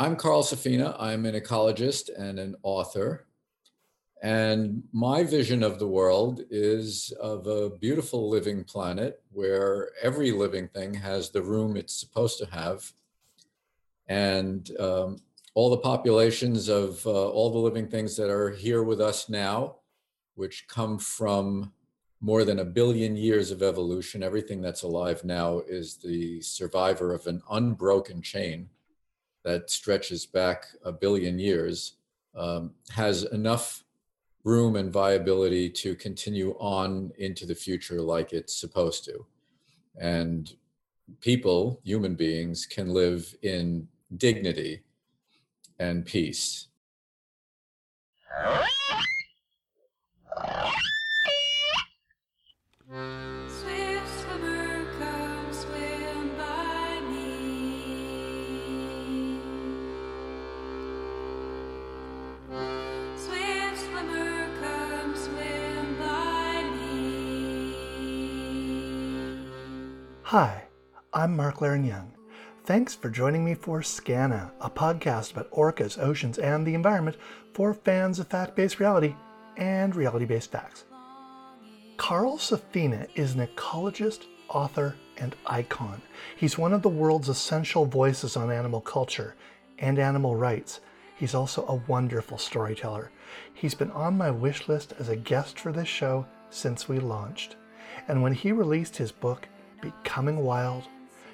I'm Carl Safina. I'm an ecologist and an author. And my vision of the world is of a beautiful living planet where every living thing has the room it's supposed to have. And um, all the populations of uh, all the living things that are here with us now, which come from more than a billion years of evolution, everything that's alive now is the survivor of an unbroken chain that stretches back a billion years, um, has enough room and viability to continue on into the future like it's supposed to. And people, human beings, can live in dignity and peace. Hi, I'm Mark Leiren-Young. Thanks for joining me for Skaana, a podcast about orcas, oceans, and the environment for fans of fact based reality and reality based facts. Carl Safina is an ecologist, author, and icon. He's one of the world's essential voices on animal culture and animal rights. He's also a wonderful storyteller. He's been on my wish list as a guest for this show since we launched. And when he released his book, Becoming Wild,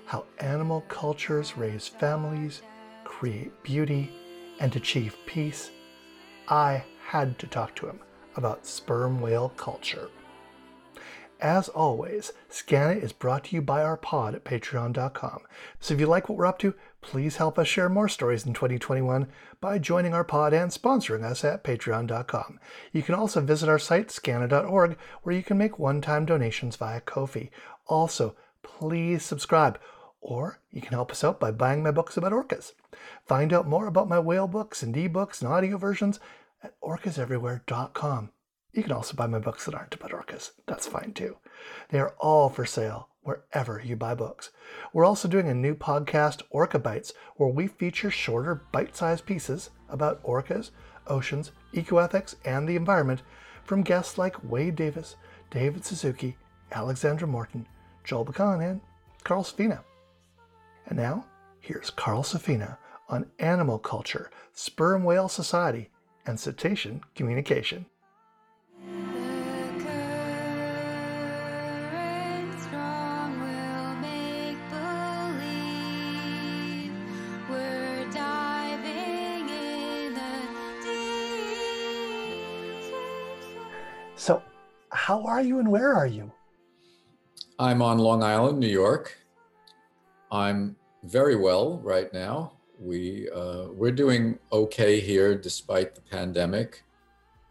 how animal cultures raise families, create beauty, and achieve peace, I had to talk to him about sperm whale culture. As always, Skaana is brought to you by our pod at patreon.com. So if you like what we're up to, please help us share more stories in 2021 by joining our pod and sponsoring us at patreon.com. You can also visit our site, skaana.org, where you can make one time donations via Ko-fi. Also, please subscribe, or you can help us out by buying my books about orcas. Find out more about my whale books and ebooks and audio versions at orcaseverywhere.com. You can also buy my books that aren't about orcas. That's fine too. They are all for sale wherever you buy books. We're also doing a new podcast, Orca Bites, where we feature shorter, bite sized pieces about orcas, oceans, ecoethics, and the environment from guests like Wade Davis, David Suzuki, Alexandra Morton, Joel Bakan, and Carl Safina. And now, here's Carl Safina on animal culture, sperm whale society, and cetacean communication. So, how are you and where are you? I'm on Long Island, New York. I'm very well right now. We uh, we're doing okay here despite the pandemic.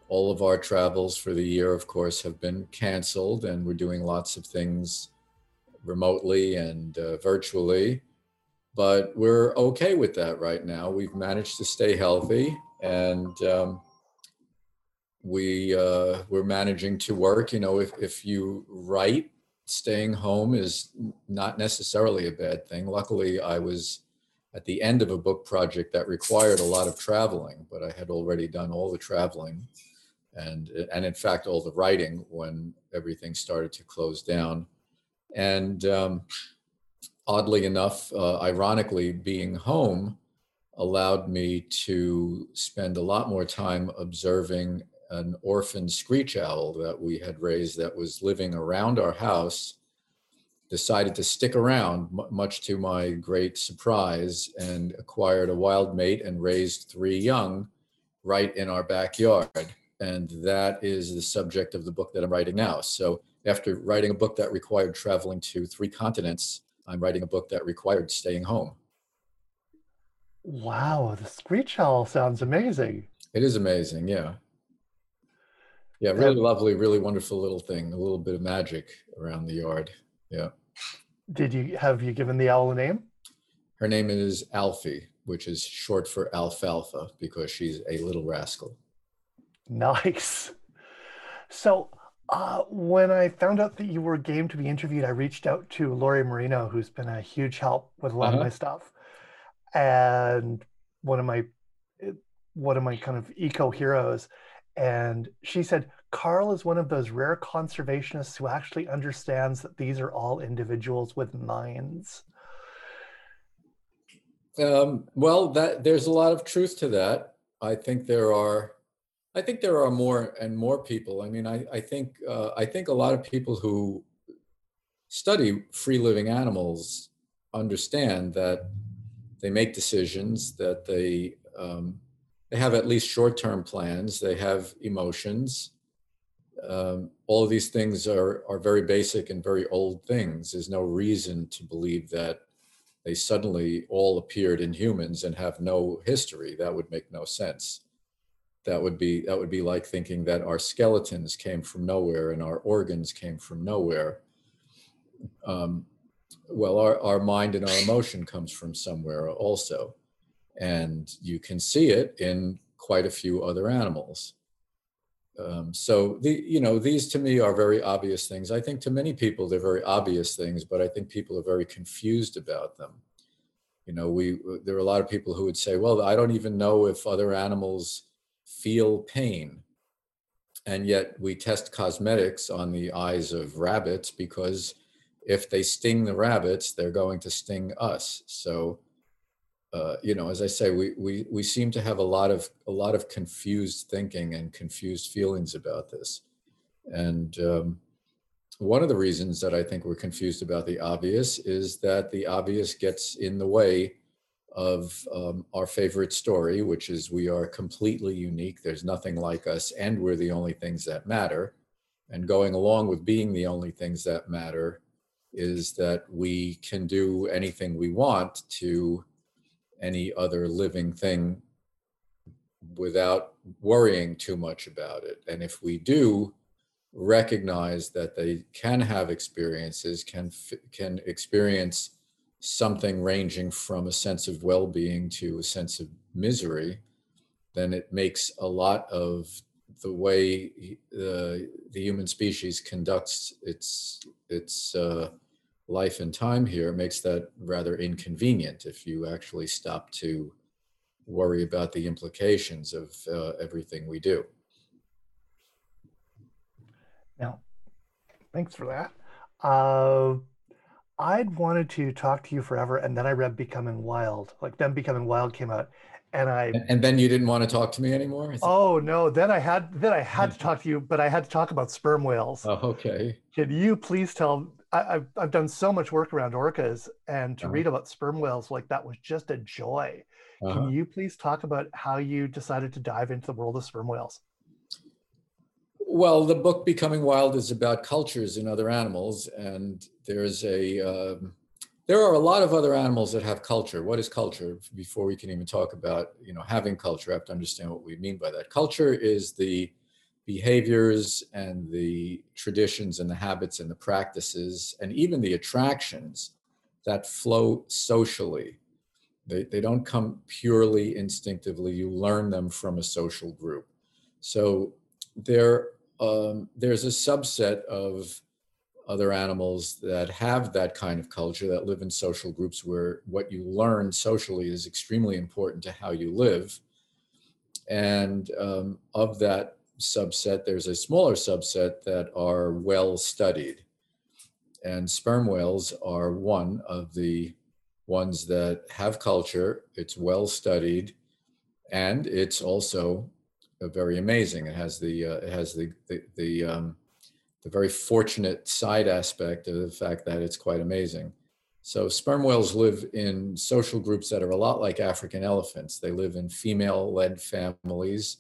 All of our travels for the year, of course, have been canceled, and we're doing lots of things remotely and uh, virtually. But we're okay with that right now. We've managed to stay healthy, and um, we uh, we're managing to work. You know, if if you write staying home is not necessarily a bad thing. Luckily, I was at the end of a book project that required a lot of traveling, but I had already done all the traveling and and in fact all the writing when everything started to close down. And um, oddly enough, uh, ironically, being home allowed me to spend a lot more time observing an orphan screech owl that we had raised that was living around our house decided to stick around much to my great surprise and acquired a wild mate and raised three young right in our backyard. And that is the subject of the book that i'm writing now. So after writing a book that required traveling to three continents i'm writing a book that required staying home. Wow the screech owl sounds amazing. It is amazing yeah yeah, really lovely, really wonderful little thing. A little bit of magic around the yard. Yeah. Did you have you given the owl a name? Her name is Alfie, which is short for alfalfa because she's a little rascal. Nice. So, uh, when I found out that you were game to be interviewed, I reached out to Lori Marino, who's been a huge help with a lot uh-huh. of my stuff. And one of my one of my kind of eco heroes, and she said Carl is one of those rare conservationists who actually understands that these are all individuals with minds. Um, well, that there's a lot of truth to that. I think there are, I think there are more and more people. I mean, I, I think uh, I think a lot of people who study free living animals understand that they make decisions, that they um, they have at least short term plans, they have emotions. Um, all of these things are are very basic and very old things. There's no reason to believe that they suddenly all appeared in humans and have no history. That would make no sense. That would be that would be like thinking that our skeletons came from nowhere and our organs came from nowhere. Um, well, our, our mind and our emotion comes from somewhere also. And you can see it in quite a few other animals. Um, so the you know these to me are very obvious things. I think to many people they're very obvious things, but I think people are very confused about them. You know, we there are a lot of people who would say, "Well, I don't even know if other animals feel pain," and yet we test cosmetics on the eyes of rabbits because if they sting the rabbits, they're going to sting us. So uh, you know, as I say, we, we, we seem to have a lot of a lot of confused thinking and confused feelings about this. And um, one of the reasons that I think we're confused about the obvious is that the obvious gets in the way of um, our favorite story, which is we are completely unique. There's nothing like us, and we're the only things that matter. And going along with being the only things that matter is that we can do anything we want to any other living thing without worrying too much about it. And if we do recognize that they can have experiences, can can experience something ranging from a sense of well-being to a sense of misery, then it makes a lot of the way the the human species conducts its its uh, life and time here makes that rather inconvenient if you actually stop to worry about the implications of uh, everything we do. Now, thanks for that. Uh, I'd wanted to talk to you forever, and then I read Becoming Wild. Like then Becoming Wild came out, and I and then you didn't want to talk to me anymore. Oh no! Then I had then I had to talk to you, but I had to talk about sperm whales. Oh, okay. Can you please tell I, have I've done so much work around orcas, and to uh-huh. read about sperm whales like that was just a joy. Uh-huh. Can you please talk about how you decided to dive into the world of sperm whales? Well, the book Becoming Wild is about cultures in other animals, and there's a um, there are a lot of other animals that have culture. What is culture? Before we can even talk about you know having culture, I have to understand what we mean by that. Culture is the behaviors and the traditions and the habits and the practices and even the attractions that flow socially. They, they don't come purely instinctively. You learn them from a social group. So there, um, there's a subset of other animals that have that kind of culture that live in social groups where what you learn socially is extremely important to how you live. And um, of that subset, there's a smaller subset that are well studied. And sperm whales are one of the ones that have culture, it's well studied, and it's also very amazing. It has the uh, it has the the the, um, the very fortunate side aspect of the fact that it's quite amazing. So sperm whales live in social groups that are a lot like African elephants. They live in female-led families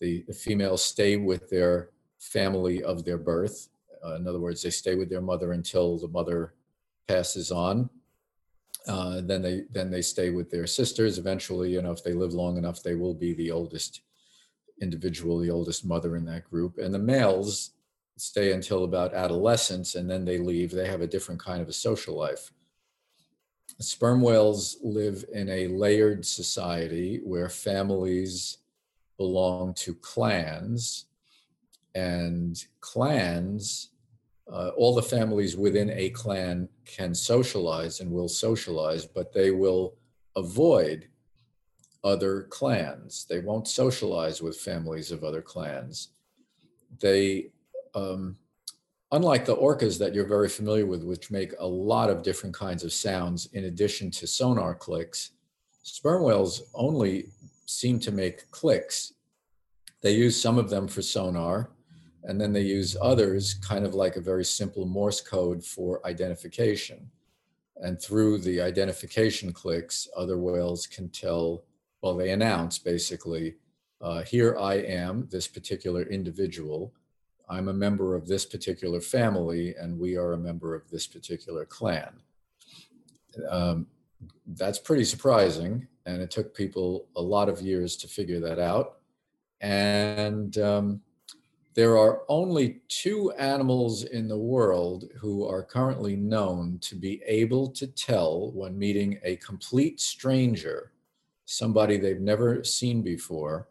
the, the females stay with their family of their birth. Uh, in other words, they stay with their mother until the mother passes on. Uh, then they then they stay with their sisters. Eventually, you know, if they live long enough, they will be the oldest individual, the oldest mother in that group. And the males stay until about adolescence, and then they leave. They have a different kind of a social life. Sperm whales live in a layered society where families belong to clans, and clans, uh, all the families within a clan can socialize and will socialize, but they will avoid other clans. They won't socialize with families of other clans. They, um, unlike the orcas that you're very familiar with, which make a lot of different kinds of sounds in addition to sonar clicks, sperm whales only seem to make clicks. They use some of them for sonar, and then they use others kind of like a very simple Morse code for identification. And through the identification clicks, other whales can tell, well, they announce basically, uh, here I am, this particular individual. I'm a member of this particular family, and we are a member of this particular clan. Um, that's pretty surprising, and it took people a lot of years to figure that out. And um, there are only two animals in the world who are currently known to be able to tell when meeting a complete stranger, somebody they've never seen before,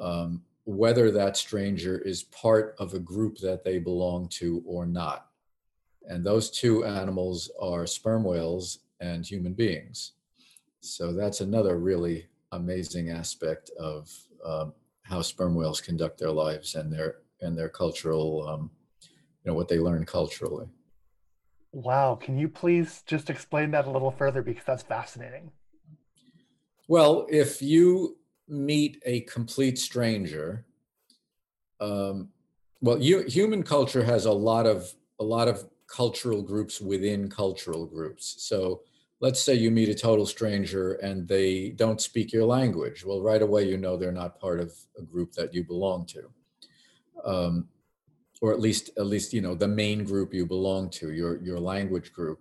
um, whether that stranger is part of a group that they belong to or not. And those two animals are sperm whales and human beings. So that's another really amazing aspect of um, how sperm whales conduct their lives and their and their cultural, um, you know, what they learn culturally. Wow, can you please just explain that a little further because that's fascinating. Well, if you meet a complete stranger, um, well, you, human culture has a lot of a lot of cultural groups within cultural groups. So let's say you meet a total stranger and they don't speak your language. Well, right away you know they're not part of a group that you belong to, um, or at least at least you know the main group you belong to, your your language group.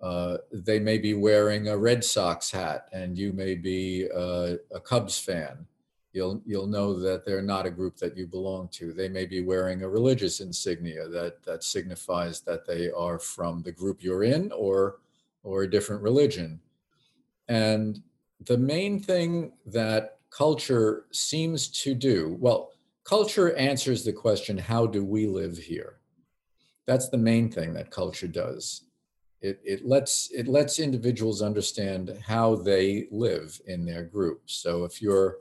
Uh, they may be wearing a Red Sox hat and you may be uh, a Cubs fan. You'll, you'll know that they're not a group that you belong to. They may be wearing a religious insignia that, that signifies that they are from the group you're in or or a different religion. And the main thing that culture seems to do, well, culture answers the question, how do we live here? That's the main thing that culture does. It, it lets it lets individuals understand how they live in their group. So if you're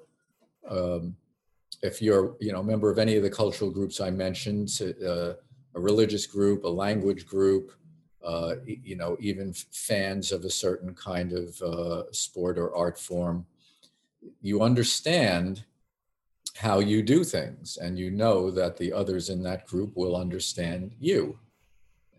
um, if you're you know a member of any of the cultural groups I mentioned, uh, a religious group, a language group, uh, you know, even fans of a certain kind of uh, sport or art form, you understand how you do things and you know that the others in that group will understand you.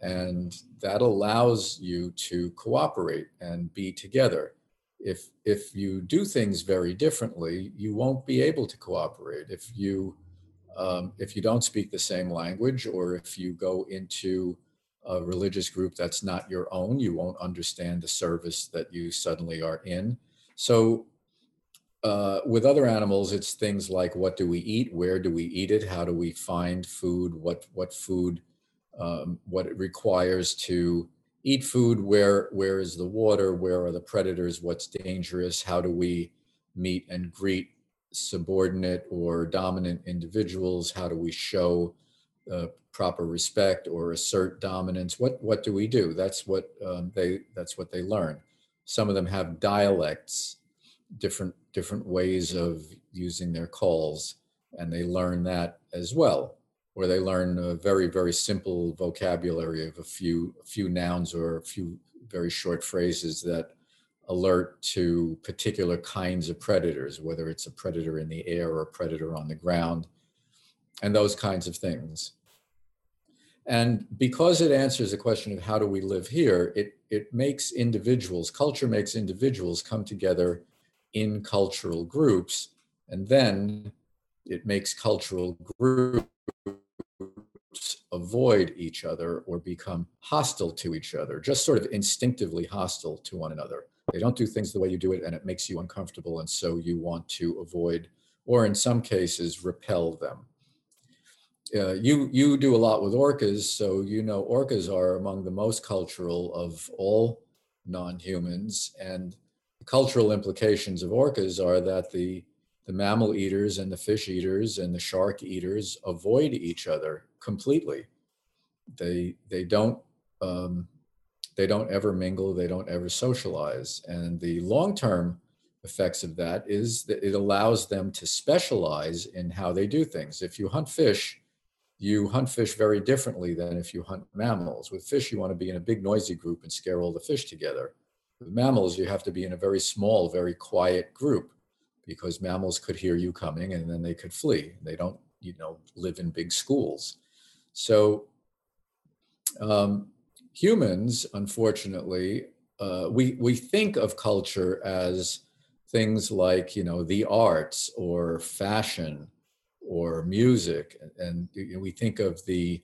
And that allows you to cooperate and be together. If, if you do things very differently, you won't be able to cooperate. If you, um, if you don't speak the same language or if you go into a religious group that's not your own, you won't understand the service that you suddenly are in. So, uh, with other animals, it's things like what do we eat, where do we eat it, how do we find food, what what food, um, what it requires to eat food, where where is the water, where are the predators, what's dangerous, how do we meet and greet subordinate or dominant individuals, how do we show uh, proper respect or assert dominance. What what do we do? That's what um, they that's what they learn. Some of them have dialects, different different ways of using their calls, and they learn that as well. Or they learn a very very simple vocabulary of a few a few nouns or a few very short phrases that alert to particular kinds of predators, whether it's a predator in the air or a predator on the ground, and those kinds of things. And because it answers the question of how do we live here, it, it makes individuals, culture makes individuals come together in cultural groups. And then it makes cultural groups avoid each other or become hostile to each other, just sort of instinctively hostile to one another. They don't do things the way you do it, and it makes you uncomfortable. And so you want to avoid, or in some cases, repel them you you do a lot with orcas, so you know orcas are among the most cultural of all non-humans, and the cultural implications of orcas are that the the mammal eaters and the fish eaters and the shark eaters avoid each other completely. They they don't um, they don't ever mingle. They don't ever socialize, and the long term effects of that is that it allows them to specialize in how they do things. If you hunt fish, you hunt fish very differently than if you hunt mammals. With fish, you want to be in a big noisy group and scare all the fish together. With mammals, you have to be in a very small, very quiet group because mammals could hear you coming and then they could flee. They don't, you know, live in big schools. So um, humans, unfortunately, uh, we we think of culture as things like you know the arts or fashion or music, and we think of the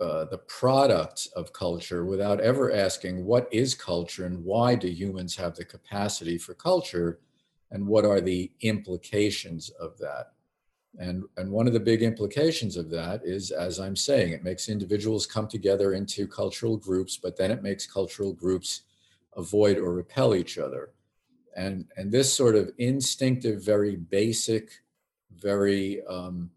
uh, the product of culture without ever asking what is culture and why do humans have the capacity for culture and what are the implications of that. And and one of the big implications of that is as i'm saying it makes individuals come together into cultural groups but then it makes cultural groups avoid or repel each other. And and this sort of instinctive very basic very um,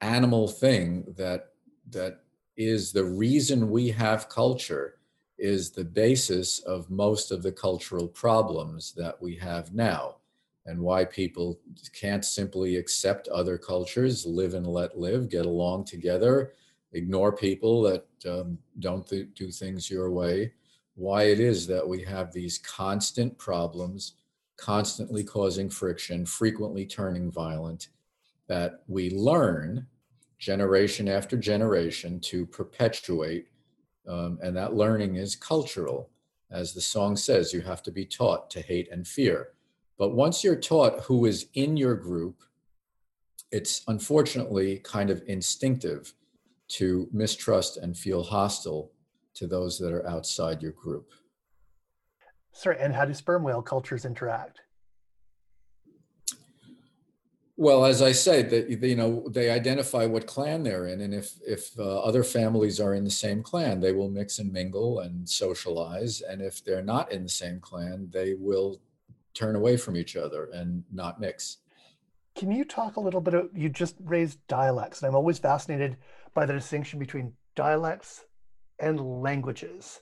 animal thing that that is the reason we have culture is the basis of most of the cultural problems that we have now and why people can't simply accept other cultures live and let live get along together ignore people that um, don't th- do things your way. Why it is that we have these constant problems constantly causing friction frequently turning violent that we learn generation after generation to perpetuate. Um, and that learning is cultural. As the song says, you have to be taught to hate and fear. But once you're taught who is in your group, it's unfortunately kind of instinctive to mistrust and feel hostile to those that are outside your group. Sorry, and how do sperm whale cultures interact? Well, as I say, that you know they identify what clan they're in, and if if uh, other families are in the same clan, they will mix and mingle and socialize. And if they're not in the same clan, they will turn away from each other and not mix. Can you talk a little bit? Of, you just raised dialects, and I'm always fascinated by the distinction between dialects and languages.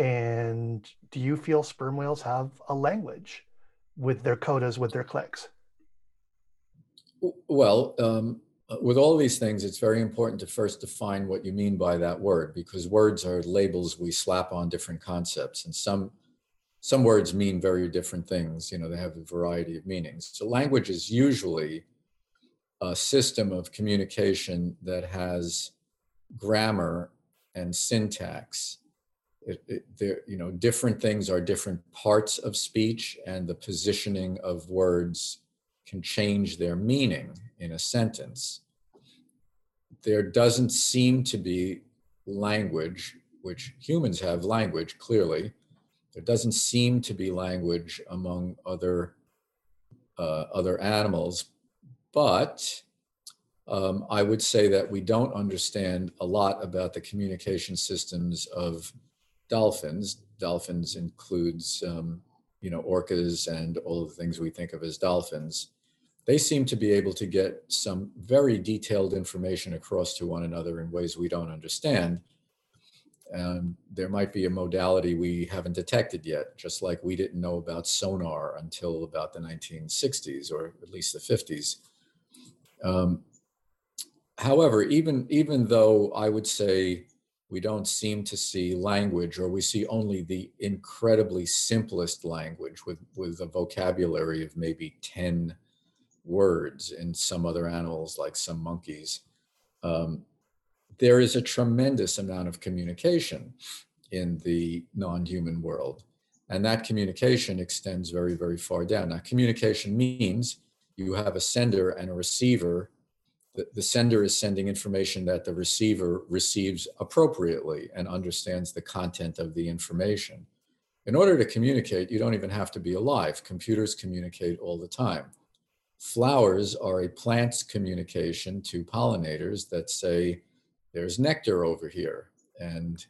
And do you feel sperm whales have a language with their codas, with their clicks? Well, um, with all these things, it's very important to first define what you mean by that word, because words are labels we slap on different concepts, and some some words mean very different things. You know, they have a variety of meanings. So, language is usually a system of communication that has grammar and syntax. It, it, there, you know, different things are different parts of speech, and the positioning of words can change their meaning in a sentence. There doesn't seem to be language, which humans have language clearly. There doesn't seem to be language among other uh, other animals, but um, I would say that we don't understand a lot about the communication systems of dolphins. Dolphins includes, um, you know, orcas and all of the things we think of as dolphins they seem to be able to get some very detailed information across to one another in ways we don't understand. And there might be a modality we haven't detected yet, just like we didn't know about sonar until about the 1960s or at least the 50s. Um, however, even even though I would say we don't seem to see language, or we see only the incredibly simplest language with with a vocabulary of maybe 10 words in some other animals, like some monkeys. Um, there is a tremendous amount of communication in the non human world. And that communication extends very, very far down. Now, communication means you have a sender and a receiver. The, the sender is sending information that the receiver receives appropriately and understands the content of the information. In order to communicate, you don't even have to be alive. Computers communicate all the time. Flowers are a plant's communication to pollinators that say, there's nectar over here. And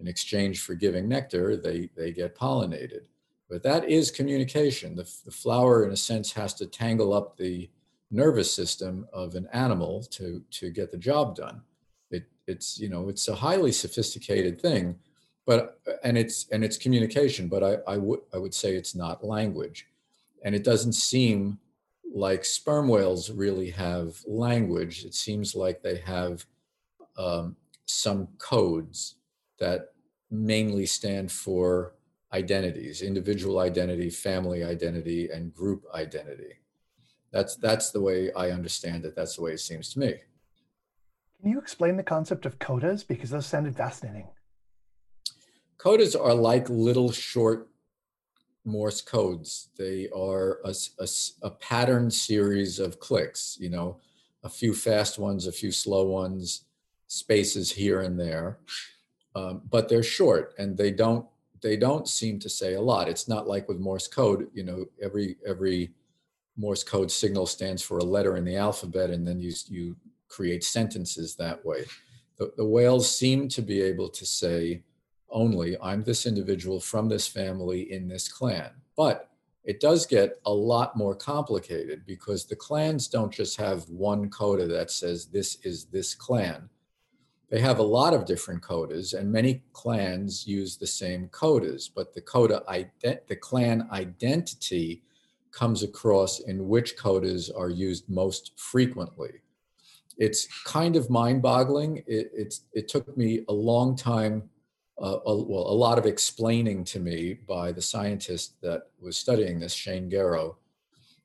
in exchange for giving nectar, they, they get pollinated. But that is communication. The, the flower, in a sense, has to tangle up the nervous system of an animal to, to get the job done. It, it's, you know, it's a highly sophisticated thing, but, and it's, and it's communication, but I, I would, I would say it's not language And it doesn't seem like sperm whales really have language. It seems like they have um, some codes that mainly stand for identities individual identity family identity and group identity that's that's the way i understand it. That's the way it seems to me. Can you explain the concept of codas? Because those sounded fascinating. Codas are like little short morse codes. They are a, a, a patterned series of clicks you know a few fast ones a few slow ones spaces here and there. Um, but they're short and they don't they don't seem to say a lot. It's not like with Morse code, you know, every every Morse code signal stands for a letter in the alphabet, and then you you create sentences that way. The, the whales seem to be able to say only, "I'm this individual from this family in this clan," but it does get a lot more complicated because the clans don't just have one coda that says this is this clan they have a lot of different codas, and many clans use the same codas, but the coda ident- the clan identity comes across in which codas are used most frequently. It's kind of mind-boggling. It, it took me a long time, uh, a, well, a lot of explaining to me by the scientist that was studying this, Shane Gero,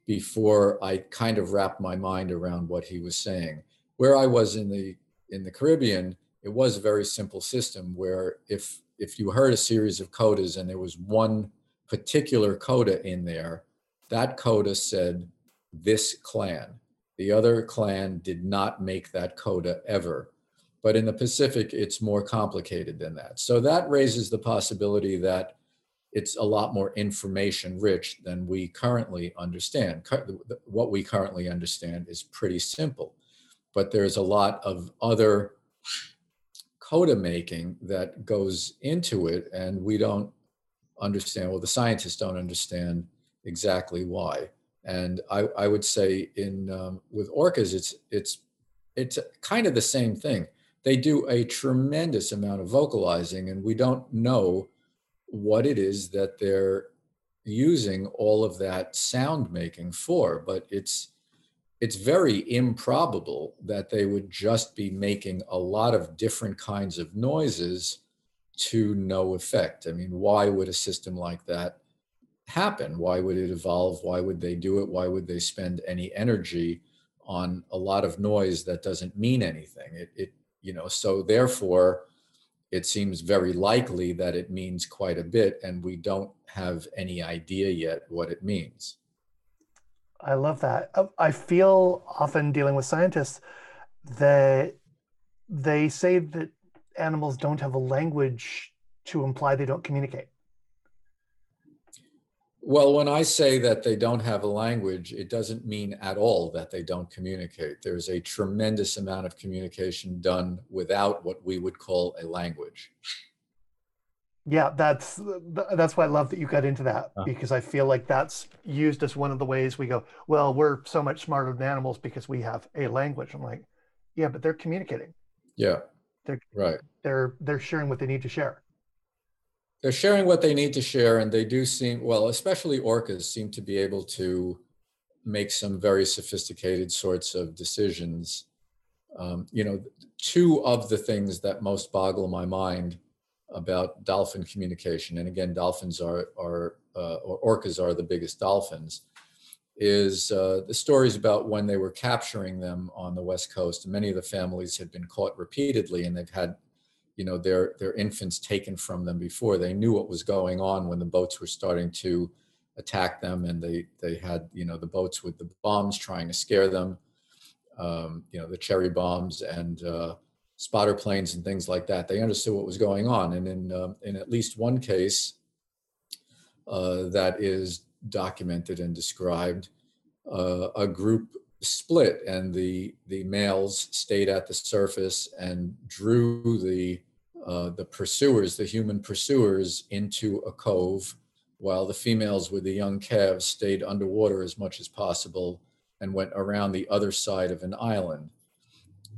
before I kind of wrapped my mind around what he was saying. Where I was in the in the Caribbean, it was a very simple system where if if you heard a series of codas and there was one particular coda in there, that coda said this clan. The other clan did not make that coda ever. But in the Pacific, it's more complicated than that. So that raises the possibility that it's a lot more information rich than we currently understand. What we currently understand is pretty simple, but there's a lot of other coda making that goes into it, and we don't understand. Well, the scientists don't understand exactly why. And I, I would say in um, with orcas, it's it's it's kind of the same thing. They do a tremendous amount of vocalizing, and we don't know what it is that they're using all of that sound making for. But it's it's very improbable that they would just be making a lot of different kinds of noises to no effect. I mean, why would a system like that happen? Why would it evolve? Why would they do it? Why would they spend any energy on a lot of noise that doesn't mean anything? It, it you know, so therefore, it seems very likely that it means quite a bit, and we don't have any idea yet what it means. I love that. I feel often dealing with scientists that they say that animals don't have a language to imply they don't communicate. Well, when I say that they don't have a language, it doesn't mean at all that they don't communicate. There's a tremendous amount of communication done without what we would call a language. Yeah that's that's why i love that you got into that uh. because i feel like that's used as one of the ways we go well we're so much smarter than animals because we have a language. I'm like yeah but they're communicating. Yeah. They're right. they're they're sharing what they need to share they're sharing what they need to share and they do seem well especially orcas seem to be able to make some very sophisticated sorts of decisions um, you know two of the things that most boggle my mind about dolphin communication, and again, dolphins are, are uh, or orcas are the biggest dolphins, is uh, the stories about when they were capturing them on the west coast. Many of the families had been caught repeatedly, and they've had, you know, their their infants taken from them before. They knew what was going on when the boats were starting to attack them, and they they had, you know, the boats with the bombs trying to scare them. Um, you know, the cherry bombs and uh, spotter planes and things like that. They understood what was going on. And in, uh, in at least one case uh, that is documented and described, uh, a group split and the, the males stayed at the surface and drew the, uh, the pursuers, the human pursuers, into a cove while the females with the young calves stayed underwater as much as possible and went around the other side of an island.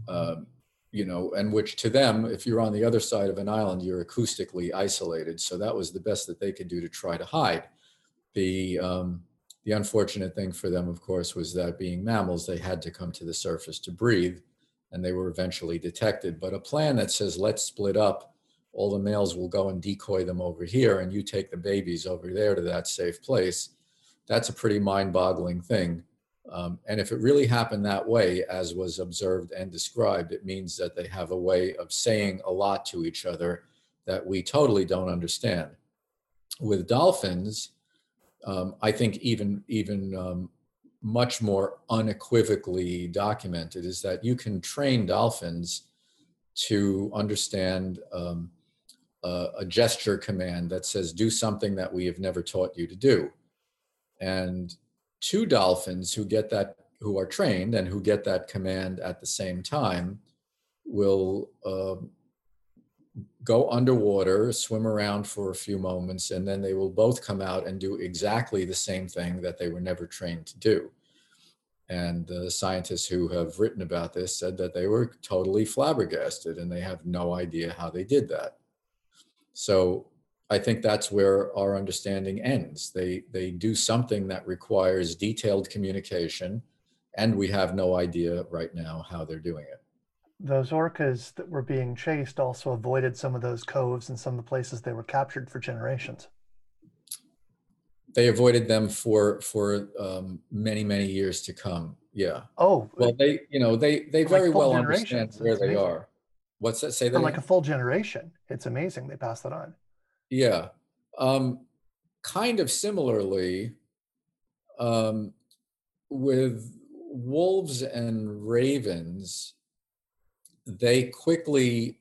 Um, you know, and which to them, if you're on the other side of an island, you're acoustically isolated. So that was the best that they could do to try to hide. The um, The unfortunate thing for them, of course, was that being mammals, they had to come to the surface to breathe, and they were eventually detected. But a plan that says, let's split up, all the males will go and decoy them over here, and you take the babies over there to that safe place, that's a pretty mind boggling thing. Um, and if it really happened that way, as was observed and described, it means that they have a way of saying a lot to each other that we totally don't understand. With dolphins, um, I think even even um, much more unequivocally documented is that you can train dolphins to understand um, a, a, gesture command that says do something that we have never taught you to do. And two dolphins who get that who are trained and who get that command at the same time will uh, go underwater, swim around for a few moments, and then they will both come out and do exactly the same thing that they were never trained to do. And the scientists who have written about this said that they were totally flabbergasted and they have no idea how they did that. So I think that's where our understanding ends. They, they do something that requires detailed communication, and we have no idea right now how they're doing it those orcas that were being chased also avoided some of those coves and some of the places they were captured for generations. They avoided them for for um, many many years to come. Yeah. Oh. Well, they you know they they very like well understand where they are. What's that? Say that. Like a full generation, it's amazing they pass that on. Yeah. Um, kind of similarly, um, with wolves and ravens they quickly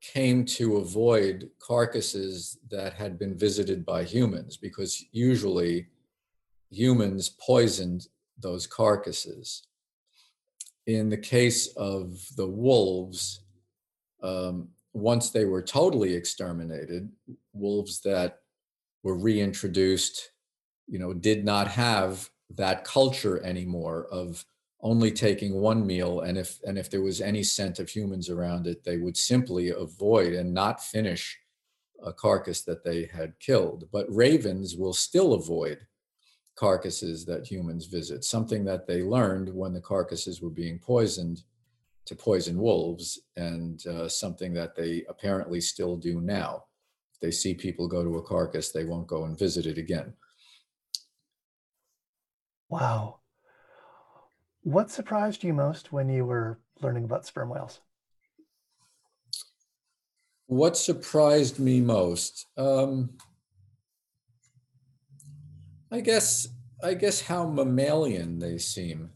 came to avoid carcasses that had been visited by humans because usually humans poisoned those carcasses. In the case of the wolves, um, once they were totally exterminated, wolves that were reintroduced, you know, did not have that culture anymore of only taking one meal and if and if there was any scent of humans around it they would simply avoid and not finish a carcass that they had killed. But ravens will still avoid carcasses that humans visit something that they learned when the carcasses were being poisoned to poison wolves and uh, something that they apparently still do now. If they see people go to a carcass they won't go and visit it again. Wow what surprised you most when you were learning about sperm whales? What surprised me most? Um, I guess I guess how mammalian they seem.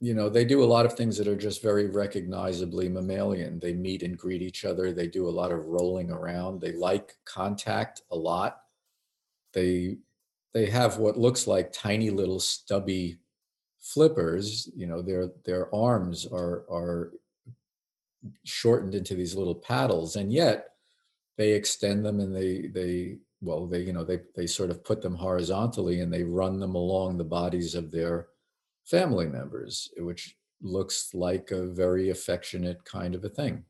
You know, they do a lot of things that are just very recognizably mammalian. They meet and greet each other. They do a lot of rolling around. They like contact a lot. They they have what looks like tiny little stubby flippers, you know, their their arms are are shortened into these little paddles, and yet they extend them and they they well they you know they they sort of put them horizontally and they run them along the bodies of their family members, which looks like a very affectionate kind of a thing.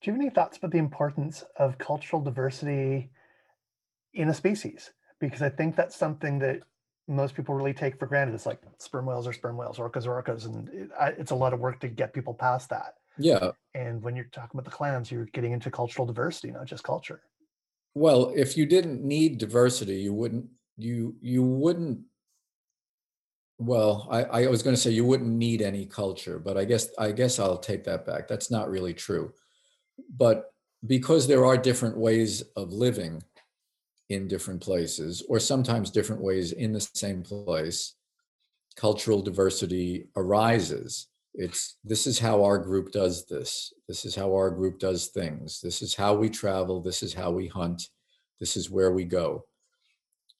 Do you have any thoughts about the importance of cultural diversity in a species? Because I think that's something that most people really take for granted. It's like sperm whales are sperm whales, orcas are orcas, and it, it's a lot of work to get people past that. Yeah. And when you're talking about the clans, you're getting into cultural diversity, not just culture. Well, if you didn't need diversity, you wouldn't you you wouldn't well, I, I was going to say you wouldn't need any culture, but I guess I guess I'll take that back. That's not really true. But because there are different ways of living, in different places, or sometimes different ways in the same place, cultural diversity arises. It's this is how our group does this. This is how our group does things. This is how we travel. This is how we hunt. This is where we go.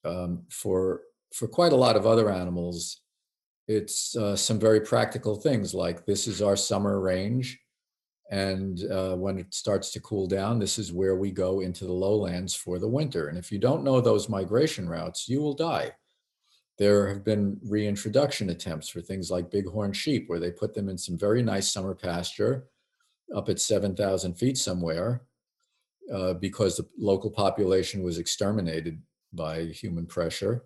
Um, for for quite a lot of other animals, it's uh, some very practical things like this is our summer range and uh, when it starts to cool down, this is where we go into the lowlands for the winter. And if you don't know those migration routes, you will die. There have been reintroduction attempts for things like bighorn sheep, where they put them in some very nice summer pasture up at 7,000 feet somewhere uh, because the local population was exterminated by human pressure.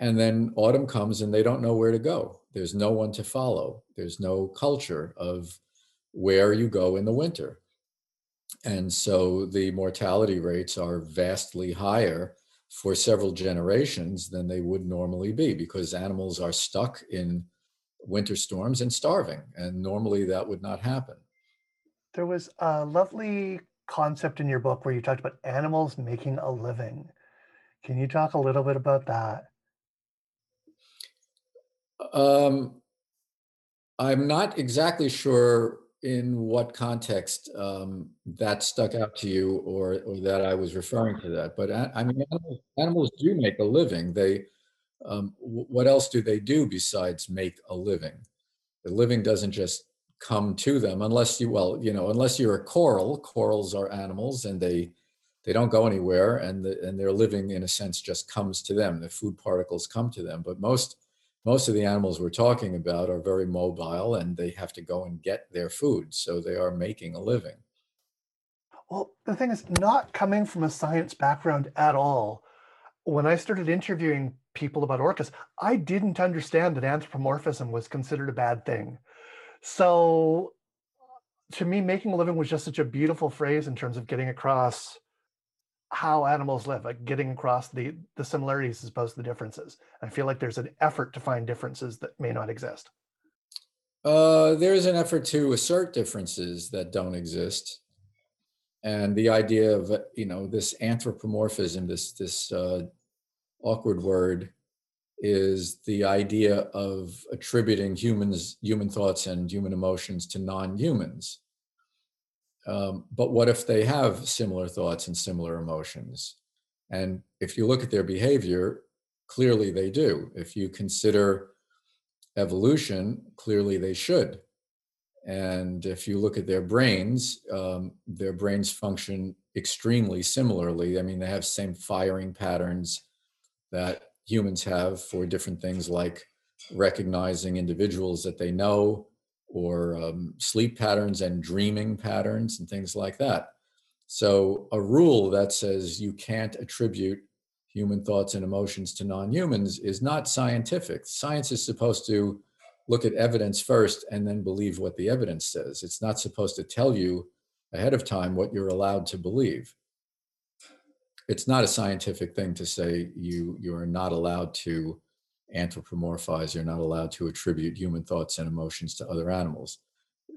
And then autumn comes and they don't know where to go. There's no one to follow. There's no culture of where you go in the winter. And so the mortality rates are vastly higher for several generations than they would normally be because animals are stuck in winter storms and starving. And normally that would not happen. There was a lovely concept in your book where you talked about animals making a living. Can you talk a little bit about that? Um, I'm not exactly sure in what context um, that stuck out to you or, or that I was referring to that. But I mean, animals, animals do make a living. They, um, what else do they do besides make a living? The living doesn't just come to them unless you, well, you know, unless you're a coral. Corals are animals and they they don't go anywhere, and the, and their living, in a sense, just comes to them. The food particles come to them. But most most of the animals we're talking about are very mobile and they have to go and get their food. So they are making a living. Well, the thing is, not coming from a science background at all, when I started interviewing people about orcas, I didn't understand that anthropomorphism was considered a bad thing. So to me, making a living was just such a beautiful phrase in terms of getting across how animals live, like getting across the the similarities as opposed to the differences. I feel like there's an effort to find differences that may not exist. Uh, there is an effort to assert differences that don't exist, and the idea of you know this anthropomorphism, this this uh, awkward word, is the idea of attributing humans, human thoughts, and human emotions to non-humans. Um, but what if they have similar thoughts and similar emotions? And if you look at their behavior, clearly they do. If you consider evolution, clearly they should. And if you look at their brains, um, their brains function extremely similarly. I mean, they have same firing patterns that humans have for different things like recognizing individuals that they know, or um, sleep patterns and dreaming patterns and things like that. So, a rule that says you can't attribute human thoughts and emotions to non humans is not scientific. Science is supposed to look at evidence first and then believe what the evidence says. It's not supposed to tell you ahead of time what you're allowed to believe. It's not a scientific thing to say you you are not allowed to anthropomorphize. You're not allowed to attribute human thoughts and emotions to other animals.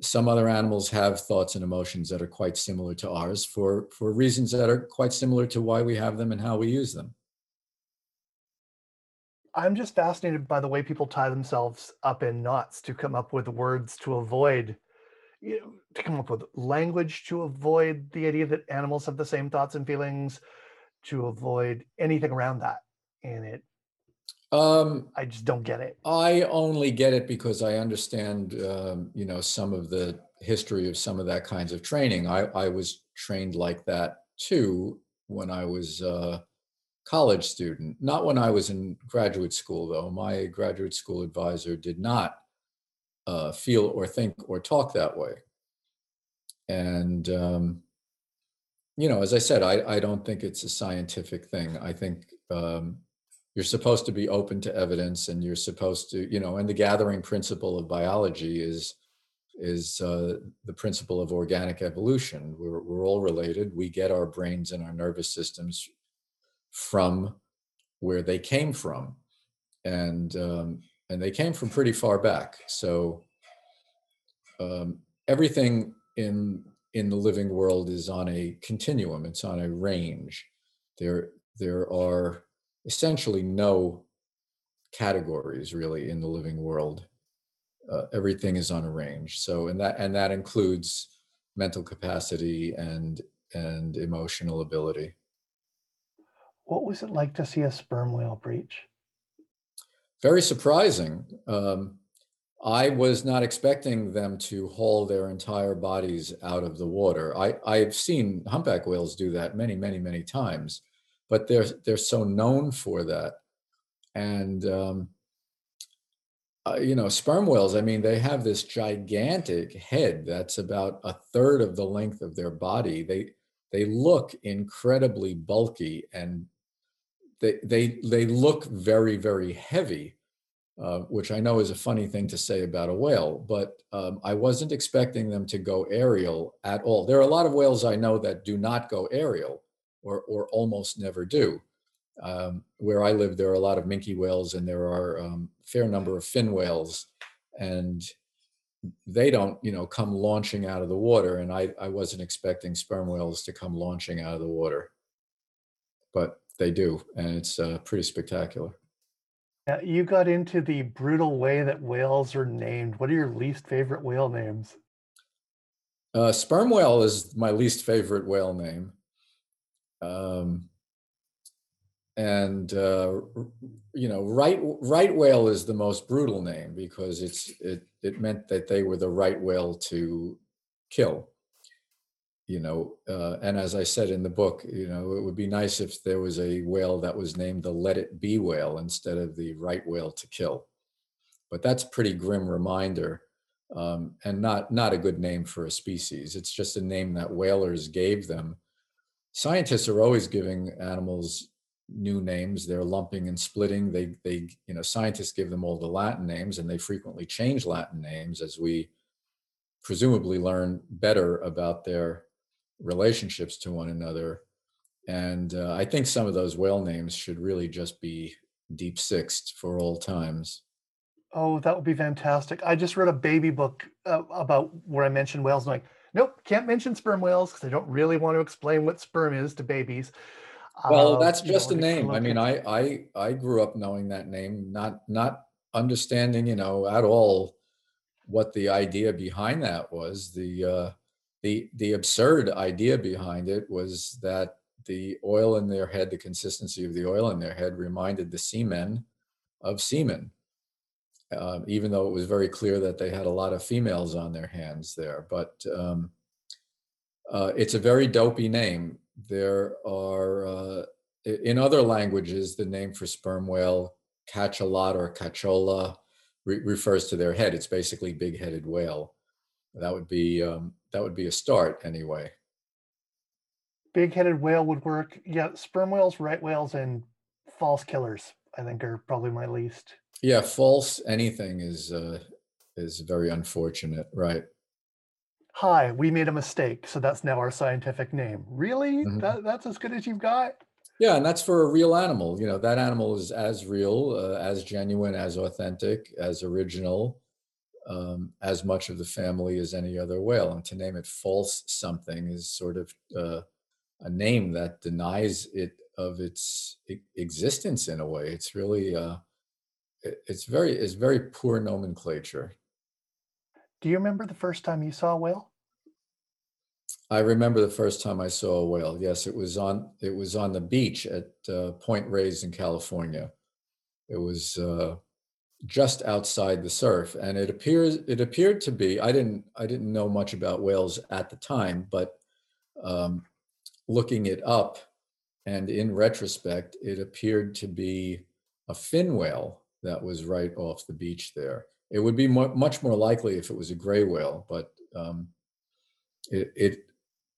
Some other animals have thoughts and emotions that are quite similar to ours for, for reasons that are quite similar to why we have them and how we use them. I'm just fascinated by the way people tie themselves up in knots to come up with words to avoid, you know, to come up with language to avoid the idea that animals have the same thoughts and feelings, to avoid anything around that. And it um, I just don't get it. I only get it because I understand, um, you know, some of the history of some of that kinds of training. I, I was trained like that too when I was a college student. Not when I was in graduate school, though. My graduate school advisor did not uh, feel or think or talk that way. And, um, you know, as I said, I, I don't think it's a scientific thing. I think um, you're supposed to be open to evidence and you're supposed to you know and the gathering principle of biology is is uh, the principle of organic evolution. We're, we're all related. We get our brains and our nervous systems from where they came from. And um, and they came from pretty far back. So um, everything in in the living world is on a continuum. It's on a range. There there are essentially no categories really in the living world. Uh, everything is on a range. So, and that and that includes mental capacity and and emotional ability. What was it like to see a sperm whale breach? Very surprising. Um, I was not expecting them to haul their entire bodies out of the water. I, I've seen humpback whales do that many, many, many times but they're they're so known for that and um, uh, you know sperm whales i mean they have this gigantic head that's about a third of the length of their body they they look incredibly bulky and they they they look very very heavy, uh, which I know is a funny thing to say about a whale, but um, I wasn't expecting them to go aerial at all. There are a lot of whales I know that do not go aerial, or or almost never do. Um, where I live, there are a lot of minke whales, and there are um, a fair number of fin whales, and they don't, you know, come launching out of the water. And I, I wasn't expecting sperm whales to come launching out of the water, but they do, and it's uh, pretty spectacular. Yeah, you got into the brutal way that whales are named. What are your least favorite whale names? Uh, sperm whale is my least favorite whale name. Um, and uh, you know, right right whale is the most brutal name because it's it it meant that they were the right whale to kill. You know, uh, and as I said in the book, you know, it would be nice if there was a whale that was named the Let It Be whale instead of the right whale to kill. But that's pretty grim reminder, um, and not not a good name for a species. It's just a name that whalers gave them. Scientists are always giving animals new names. They're lumping and splitting. They, they, you know, scientists give them all the Latin names, and they frequently change Latin names as we presumably learn better about their relationships to one another. And uh, I think some of those whale names should really just be deep sixed for all times. Oh, that would be fantastic. I just read a baby book uh, about where I mentioned whales. Like, nope, can't mention sperm whales because I don't really want to explain what sperm is to babies. Well, uh, that's just a name. I mean, I I I grew up knowing that name, not not understanding, you know, at all what the idea behind that was. The uh, the the absurd idea behind it was that the oil in their head, the consistency of the oil in their head, reminded the seamen of semen. Uh, even though it was very clear that they had a lot of females on their hands there, but um, uh, it's a very dopey name there are, uh, in other languages, the name for sperm whale, cachalot or cachola, re- refers to their head. It's basically big-headed whale. That would be um, that would be a start anyway. Big-headed whale would work. Yeah, sperm whales, right whales, and false killers. I think are probably my least. Yeah, false anything is uh, is very unfortunate, right? hi, we made a mistake, so that's now our scientific name. Really? Mhm. That, that's as good as you've got? Yeah, and that's for a real animal. You know, that animal is as real, uh, as genuine, as authentic, as original, um, as much of the family as any other whale. And to name it false something is sort of uh, a name that denies it of its existence in a way. It's really, uh, it's very, it's very poor nomenclature. Do you remember the first time you saw a whale? I remember the first time I saw a whale. Yes, it was on it was on the beach at uh, Point Reyes in California. It was uh, just outside the surf, and it appears it appeared to be. I didn't I didn't know much about whales at the time, but um, looking it up, and in retrospect, it appeared to be a fin whale that was right off the beach there. It would be much more likely if it was a gray whale, but um, it, it,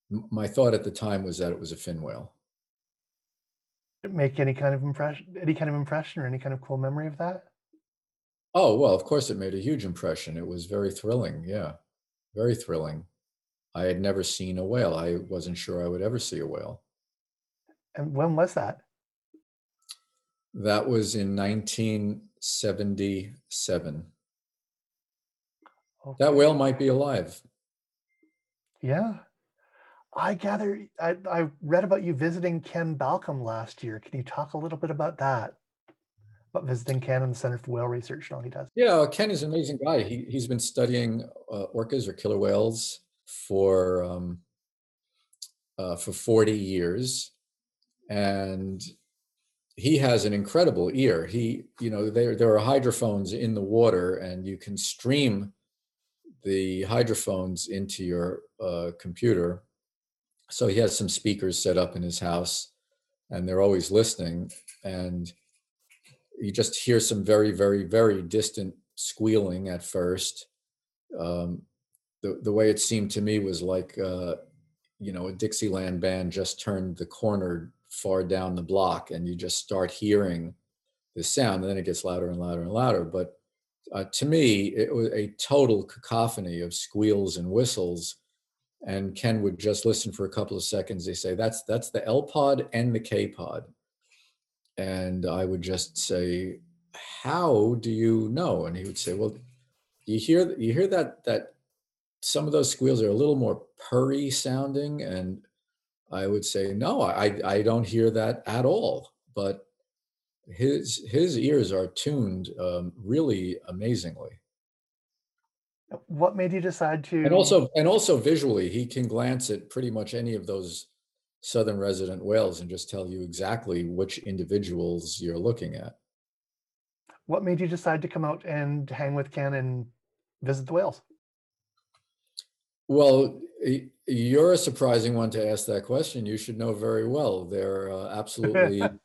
my thought at the time was that it was a fin whale. Make any kind of impression, any kind of impression, or any kind of cool memory of that? Oh well, of course it made a huge impression. It was very thrilling. Yeah, very thrilling. I had never seen a whale. I wasn't sure I would ever see a whale. And when was that? That was in 19 77. Okay. That whale might be alive. Yeah. I gather, I, I read about you visiting Ken Balcomb last year. Can you talk a little bit about that? About visiting Ken and the Center for Whale Research and all he does. Yeah, Ken is an amazing guy. He, he's been studying uh, orcas or killer whales for um, uh, for 40 years. And he has an incredible ear. He, you know, there there are hydrophones in the water, and you can stream the hydrophones into your uh, computer. So he has some speakers set up in his house, and they're always listening. And you just hear some very, very, very distant squealing at first. Um, the the way it seemed to me was like, uh, you know, a Dixieland band just turned the corner far down the block and you just start hearing the sound and then it gets louder and louder and louder. But uh, to me it was a total cacophony of squeals and whistles and ken would just listen for a couple of seconds. They say that's that's the l pod and the k pod. And i would just say how do you know? And he would say well you hear you hear that that some of those squeals are a little more purry sounding and i would say no i i don't hear that at all. But his his ears are tuned um, really amazingly. What made you decide to and also and also visually he can glance at pretty much any of those southern resident whales and just tell you exactly which individuals you're looking at. What made you decide to come out and hang with ken and visit the whales well you're a surprising one to ask that question you should know very well they're uh, absolutely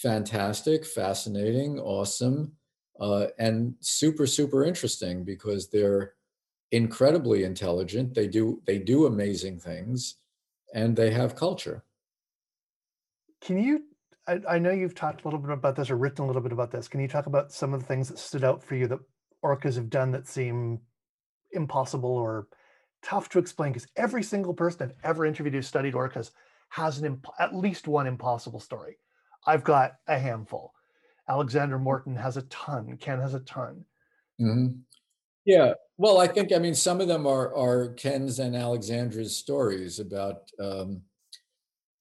fantastic, fascinating, awesome, uh, and super, super interesting because they're incredibly intelligent. They do they do amazing things, and they have culture. Can you? I, I know you've talked a little bit about this or written a little bit about this. Can you talk about some of the things that stood out for you that orcas have done that seem impossible or tough to explain? Because every single person I've ever interviewed who studied orcas has an imp- at least one impossible story I've got a handful. Alexandra Morton has a ton. Ken has a ton. Mm-hmm. Yeah. Well, I think I mean some of them are are Ken's and Alexandra's stories about um,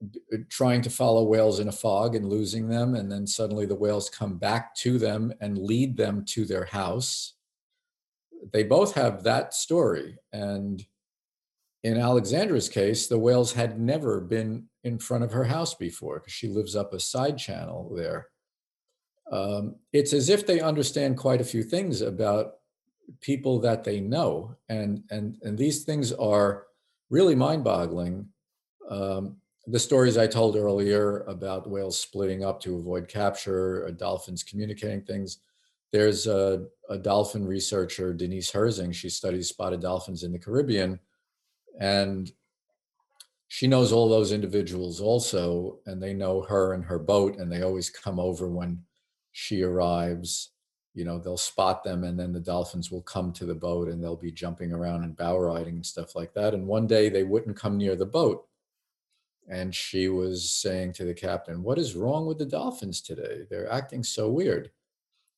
uh, trying to follow whales in a fog and losing them, and then suddenly the whales come back to them and lead them to their house. They both have that story, and in Alexandra's case, the whales had never been in front of her house before because she lives up a side channel there. Um, it's as if they understand quite a few things about people that they know, and and and these things are really mind-boggling. Um, the stories I told earlier about whales splitting up to avoid capture, uh, dolphins communicating things. There's a, a dolphin researcher, Denise Herzing. She studies spotted dolphins in the Caribbean and she knows all those individuals also, and they know her and her boat, and they always come over when she arrives. You know, they'll spot them, and then the dolphins will come to the boat and they'll be jumping around and bow riding and stuff like that. And one day they wouldn't come near the boat. And she was saying to the captain, What is wrong with the dolphins today? They're acting so weird.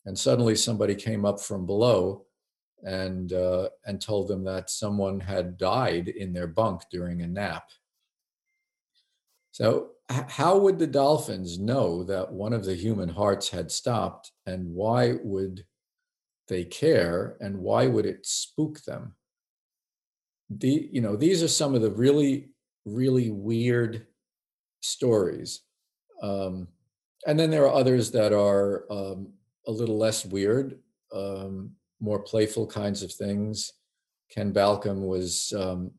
And suddenly somebody came up from below and uh, and told them that someone had died in their bunk during a nap. So how would the dolphins know that one of the human hearts had stopped, and why would they care, and why would it spook them? The you know these are some of the really really weird stories. Um, and then there are others that are um, a little less weird. Um, more playful kinds of things. Ken Balcomb was um,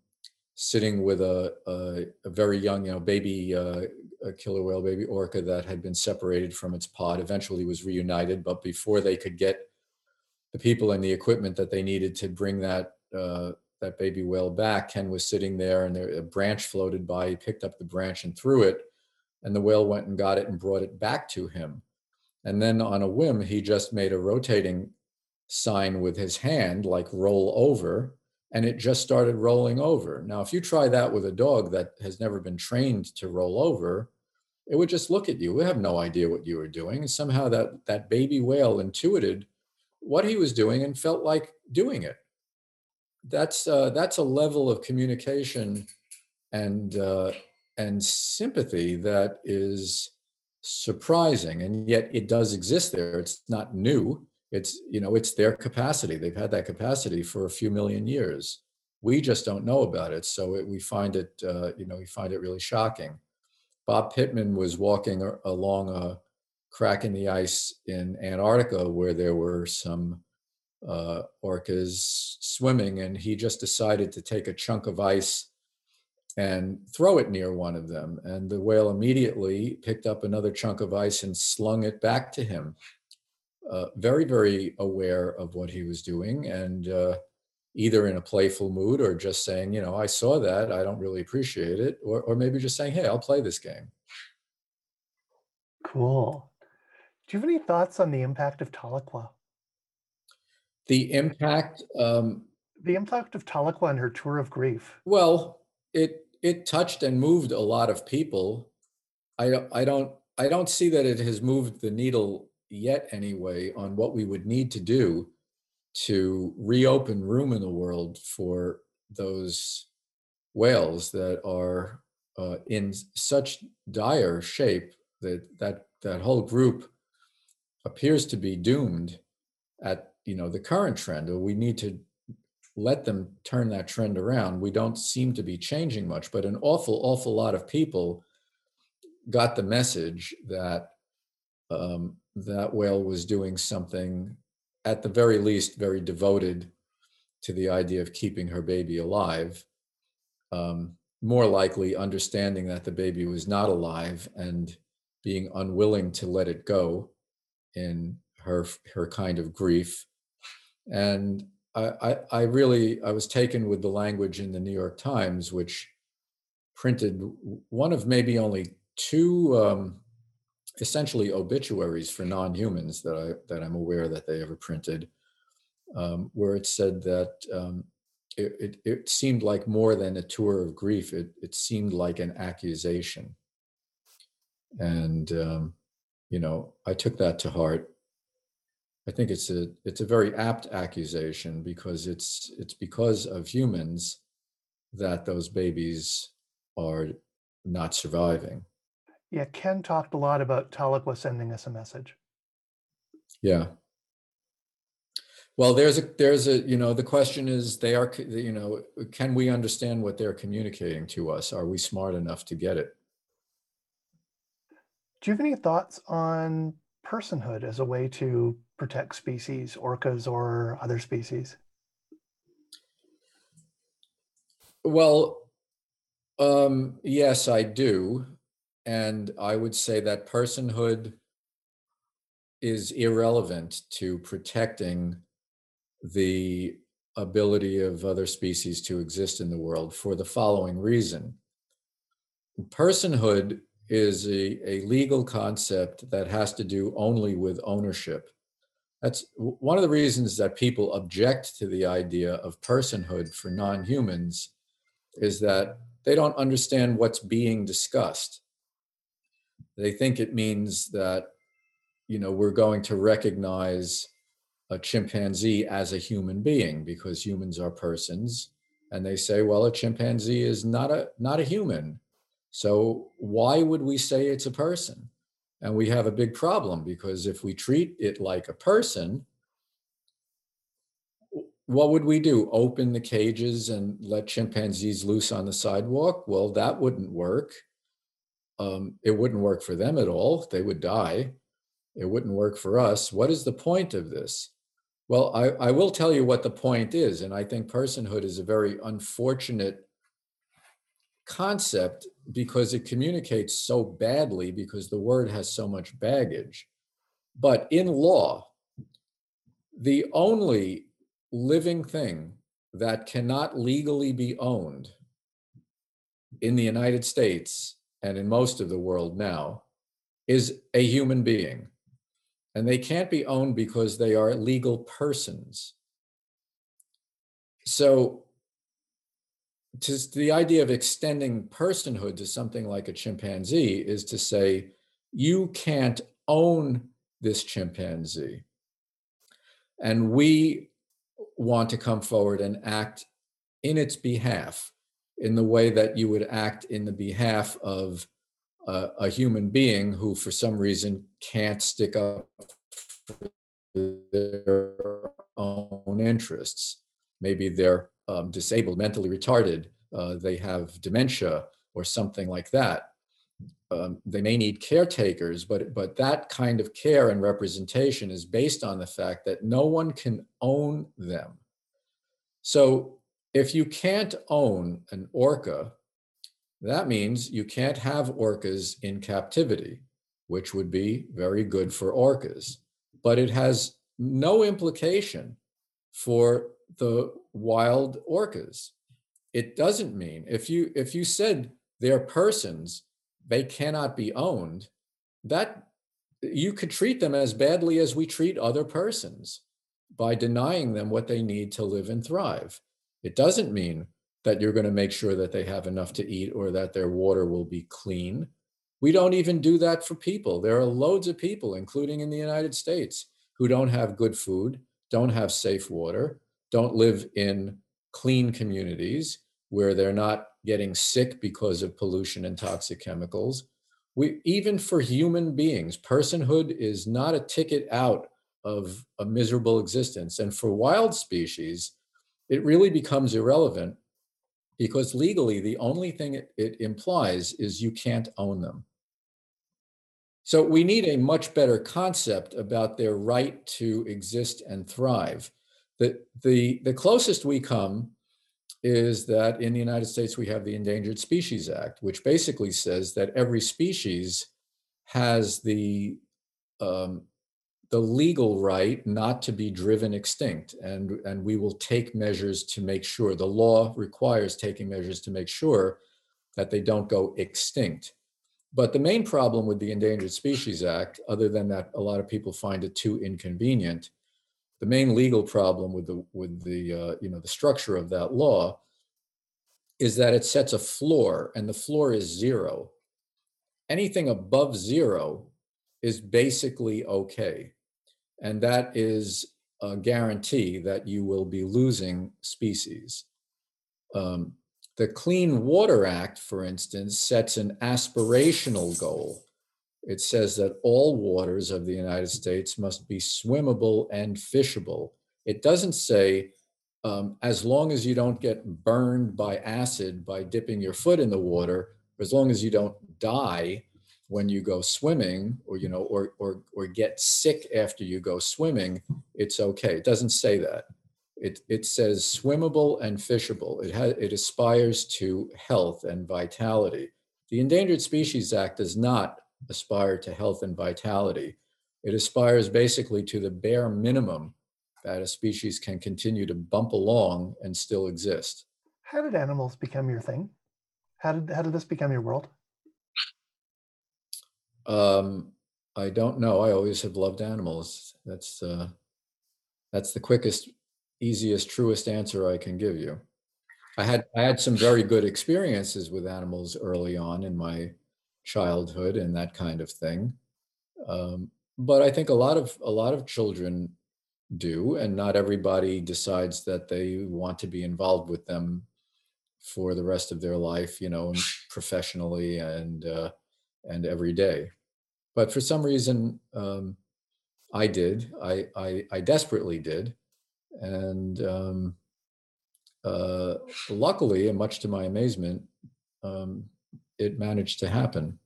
sitting with a, a, a, very young, you know, baby uh, killer whale, baby orca that had been separated from its pod. Eventually, was reunited, but before they could get the people and the equipment that they needed to bring that uh, that baby whale back, Ken was sitting there, and there, a branch floated by. He picked up the branch and threw it, and the whale went and got it and brought it back to him. And then, on a whim, he just made a rotating sign with his hand, like roll over, and it just started rolling over. Now, if you try that with a dog that has never been trained to roll over, it would just look at you. We have no idea what you were doing. And somehow that, that baby whale intuited what he was doing and felt like doing it. That's, uh, that's a level of communication and, uh, and sympathy that is surprising. And yet it does exist there. It's not new it's you know it's their capacity. They've had that capacity for a few million years. We just don't know about it so it, we find it uh, you know we find it really shocking. Bob Pitman was walking along a crack in the ice in antarctica where there were some uh, orcas swimming and he just decided to take a chunk of ice and throw it near one of them and the whale immediately picked up another chunk of ice and slung it back to him uh, very, very aware of what he was doing and uh, either in a playful mood or just saying, you know, I saw that, I don't really appreciate it, or, or maybe just saying, hey, I'll play this game. Cool. Do you have any thoughts on the impact of Tahlequah? The impact. Um, the impact of Tahlequah and her tour of grief. Well, it it touched and moved a lot of people. I I don't I don't see that it has moved the needle yet anyway on what we would need to do to reopen room in the world for those whales that are uh, in such dire shape that that that whole group appears to be doomed at you know the current trend. We need to let them turn that trend around. We don't seem to be changing much but an awful awful lot of people got the message that um, that whale was doing something at the very least very devoted to the idea of keeping her baby alive um, more likely understanding that the baby was not alive and being unwilling to let it go in her her kind of grief. And I, I, I really i was taken with the language in the new york times which printed one of maybe only two um, essentially obituaries for non-humans that i that i'm aware that they ever printed um, where it said that um, it, it, it, seemed like more than a tour of grief. It, it seemed like an accusation. And, um, you know, I took that to heart. I think it's a it's a very apt accusation because it's it's because of humans that those babies are not surviving. Yeah, Ken talked a lot about Tahlequah sending us a message. Yeah, well, there's a there's a you know the question is they are you know can we understand what they're communicating to us? Are we smart enough to get it? Do you have any thoughts on personhood as a way to protect species, orcas or other species? Well, um, yes, I do. And I would say that personhood is irrelevant to protecting the ability of other species to exist in the world for the following reason. Personhood is a, a legal concept that has to do only with ownership. That's one of the reasons that people object to the idea of personhood for non humans is that they don't understand what's being discussed. They think it means that, you know, we're going to recognize a chimpanzee as a human being because humans are persons. And they say well a chimpanzee is not a not a human. So why would we say it's a person? And we have a big problem because if we treat it like a person what would we do? Open the cages and let chimpanzees loose on the sidewalk? Well that wouldn't work um, it wouldn't work for them at all they would die it wouldn't work for us what is the point of this well, I, I will tell you what the point is. And I think personhood is a very unfortunate concept because it communicates so badly because the word has so much baggage. But in law, the only living thing that cannot legally be owned in the United States and in most of the world now is a human being and they can't be owned because they are legal persons. So, to, the idea of extending personhood to something like a chimpanzee is to say, you can't own this chimpanzee. And we want to come forward and act in its behalf in the way that you would act in the behalf of a, human being who, for some reason, can't stick up for their own interests. Maybe they're um, disabled, mentally retarded, uh, they have dementia or something like that. Um, they may need caretakers, but but that kind of care and representation is based on the fact that no one can own them. So if you can't own an orca, that means you can't have orcas in captivity, which would be very good for orcas. But it has no implication for the wild orcas. It doesn't mean if you if you said they're persons, they cannot be owned, that you could treat them as badly as we treat other persons by denying them what they need to live and thrive. It doesn't mean that you're going to make sure that they have enough to eat or that their water will be clean. We don't even do that for people. There are loads of people, including in the United States, who don't have good food, don't have safe water, don't live in clean communities where they're not getting sick because of pollution and toxic chemicals. We, even for human beings, personhood is not a ticket out of a miserable existence. And for wild species, it really becomes irrelevant because legally, the only thing it, it implies is you can't own them. So we need a much better concept about their right to exist and thrive. The, the, the closest we come is that in the United States, we have the Endangered Species Act, which basically says that every species has the um, the legal right not to be driven extinct, and and we will take measures to make sure. The law requires taking measures to make sure that they don't go extinct. But the main problem with the Endangered Species Act, other than that a lot of people find it too inconvenient, the main legal problem with the with the uh, you know the structure of that law is that it sets a floor, and the floor is zero. Anything above zero is basically okay, and that is a guarantee that you will be losing species. Um, the Clean Water Act, for instance, sets an aspirational goal it says that all waters of the United States must be swimmable and fishable. It doesn't say um, as long as you don't get burned by acid by dipping your foot in the water, as long as you don't die when you go swimming or you know or or or get sick after you go swimming, it's okay. It doesn't say that. It it says swimmable and fishable. It has it aspires to health and vitality. The Endangered Species Act does not aspire to health and vitality. It aspires basically to the bare minimum that a species can continue to bump along and still exist. How did animals become your thing? How did how did this become your world? Um, I don't know. I always have loved animals. That's uh, that's the quickest, easiest, truest answer I can give you. I had I had some very good experiences with animals early on in my childhood and that kind of thing. Um, but I think a lot of a lot of children do, and not everybody decides that they want to be involved with them for the rest of their life, you know, professionally and uh, and every day. But for some reason, um, I did. I, I, I desperately did, and um, uh, luckily, and much to my amazement, um, it managed to happen.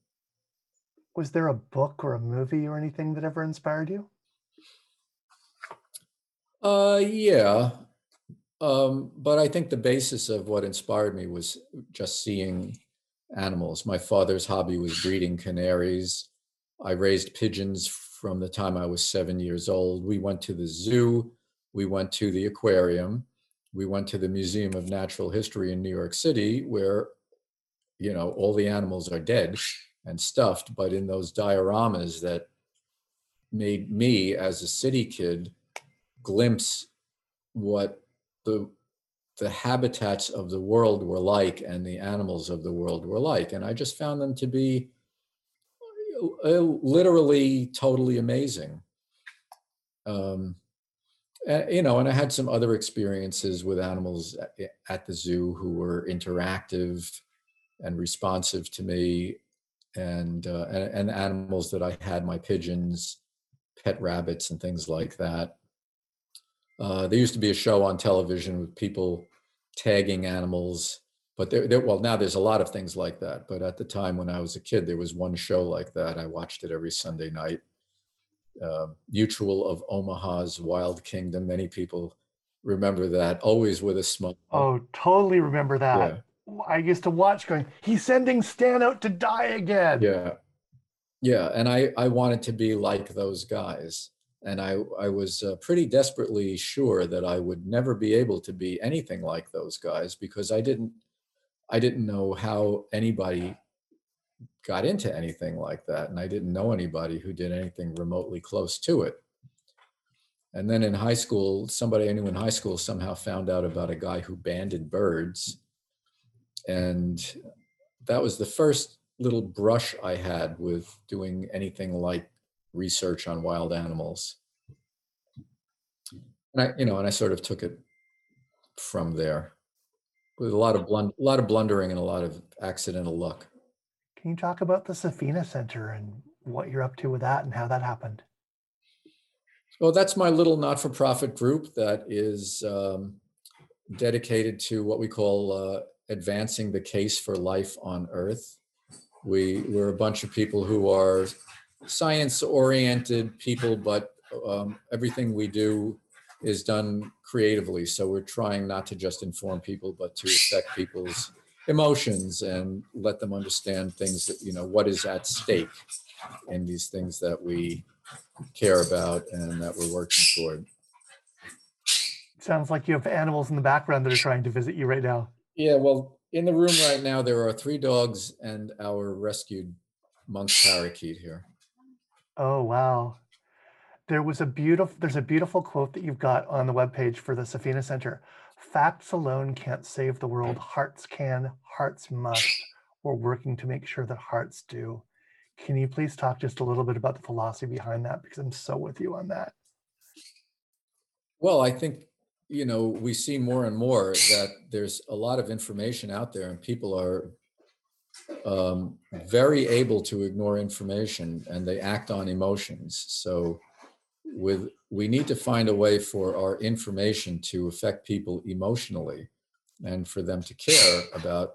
Was there a book or a movie or anything that ever inspired you? Uh, yeah. Um, but I think the basis of what inspired me was just seeing animals. My father's hobby was breeding canaries. I raised pigeons from the time I was seven years old. We went to the zoo. We went to the aquarium. We went to the Museum of Natural History in New York City, where you know all the animals are dead and stuffed but in those dioramas that made me as a city kid glimpse what the the habitats of the world were like and the animals of the world were like and i just found them to be uh, literally totally amazing um, you know and i had some other experiences with animals at, at the zoo who were interactive and responsive to me and, uh, and, and animals that I had, my pigeons, pet rabbits, and things like that. Uh, there used to be a show on television with people tagging animals, but there, there, well, now there's a lot of things like that. But at the time when I was a kid, there was one show like that. I watched it every Sunday night. Uh, Mutual of Omaha's Wild Kingdom. Many people remember that. Always with a smile. Oh, totally remember that. Yeah. I used to watch going, he's sending Stan out to die again. Yeah. Yeah. And I, I wanted to be like those guys. And I, I was uh, pretty desperately sure that I would never be able to be anything like those guys because I didn't, I didn't know how anybody got into anything like that. And I didn't know anybody who did anything remotely close to it. And then in high school, somebody I knew in high school somehow found out about a guy who banded birds. And that was the first little brush I had with doing anything like research on wild animals. And I, you know, and I sort of took it from there with a lot of blund- a lot of blundering and a lot of accidental luck. Can you talk about the Safina Center and what you're up to with that and how that happened? Well, that's my little not-for-profit group that is um, dedicated to what we call uh, advancing the case for life on Earth. We we're a bunch of people who are science-oriented people, but um, everything we do is done creatively. So we're trying not to just inform people, but to affect people's emotions and let them understand things that you know what is at stake in these things that we care about and that we're working toward. Sounds like you have animals in the background that are trying to visit you right now. Yeah, well, in the room right now, there are three dogs and our rescued Manx parakeet here. Oh, wow. There was a beautiful, there's a beautiful quote that you've got on the webpage for the Safina Center. Facts alone can't save the world. Hearts can, hearts must. We're working to make sure that hearts do. Can you please talk just a little bit about the philosophy behind that? Because I'm so with you on that. Well, I think, you know, we see more and more that there's a lot of information out there and people are um, very able to ignore information and they act on emotions. So with we need to find a way for our information to affect people emotionally and for them to care about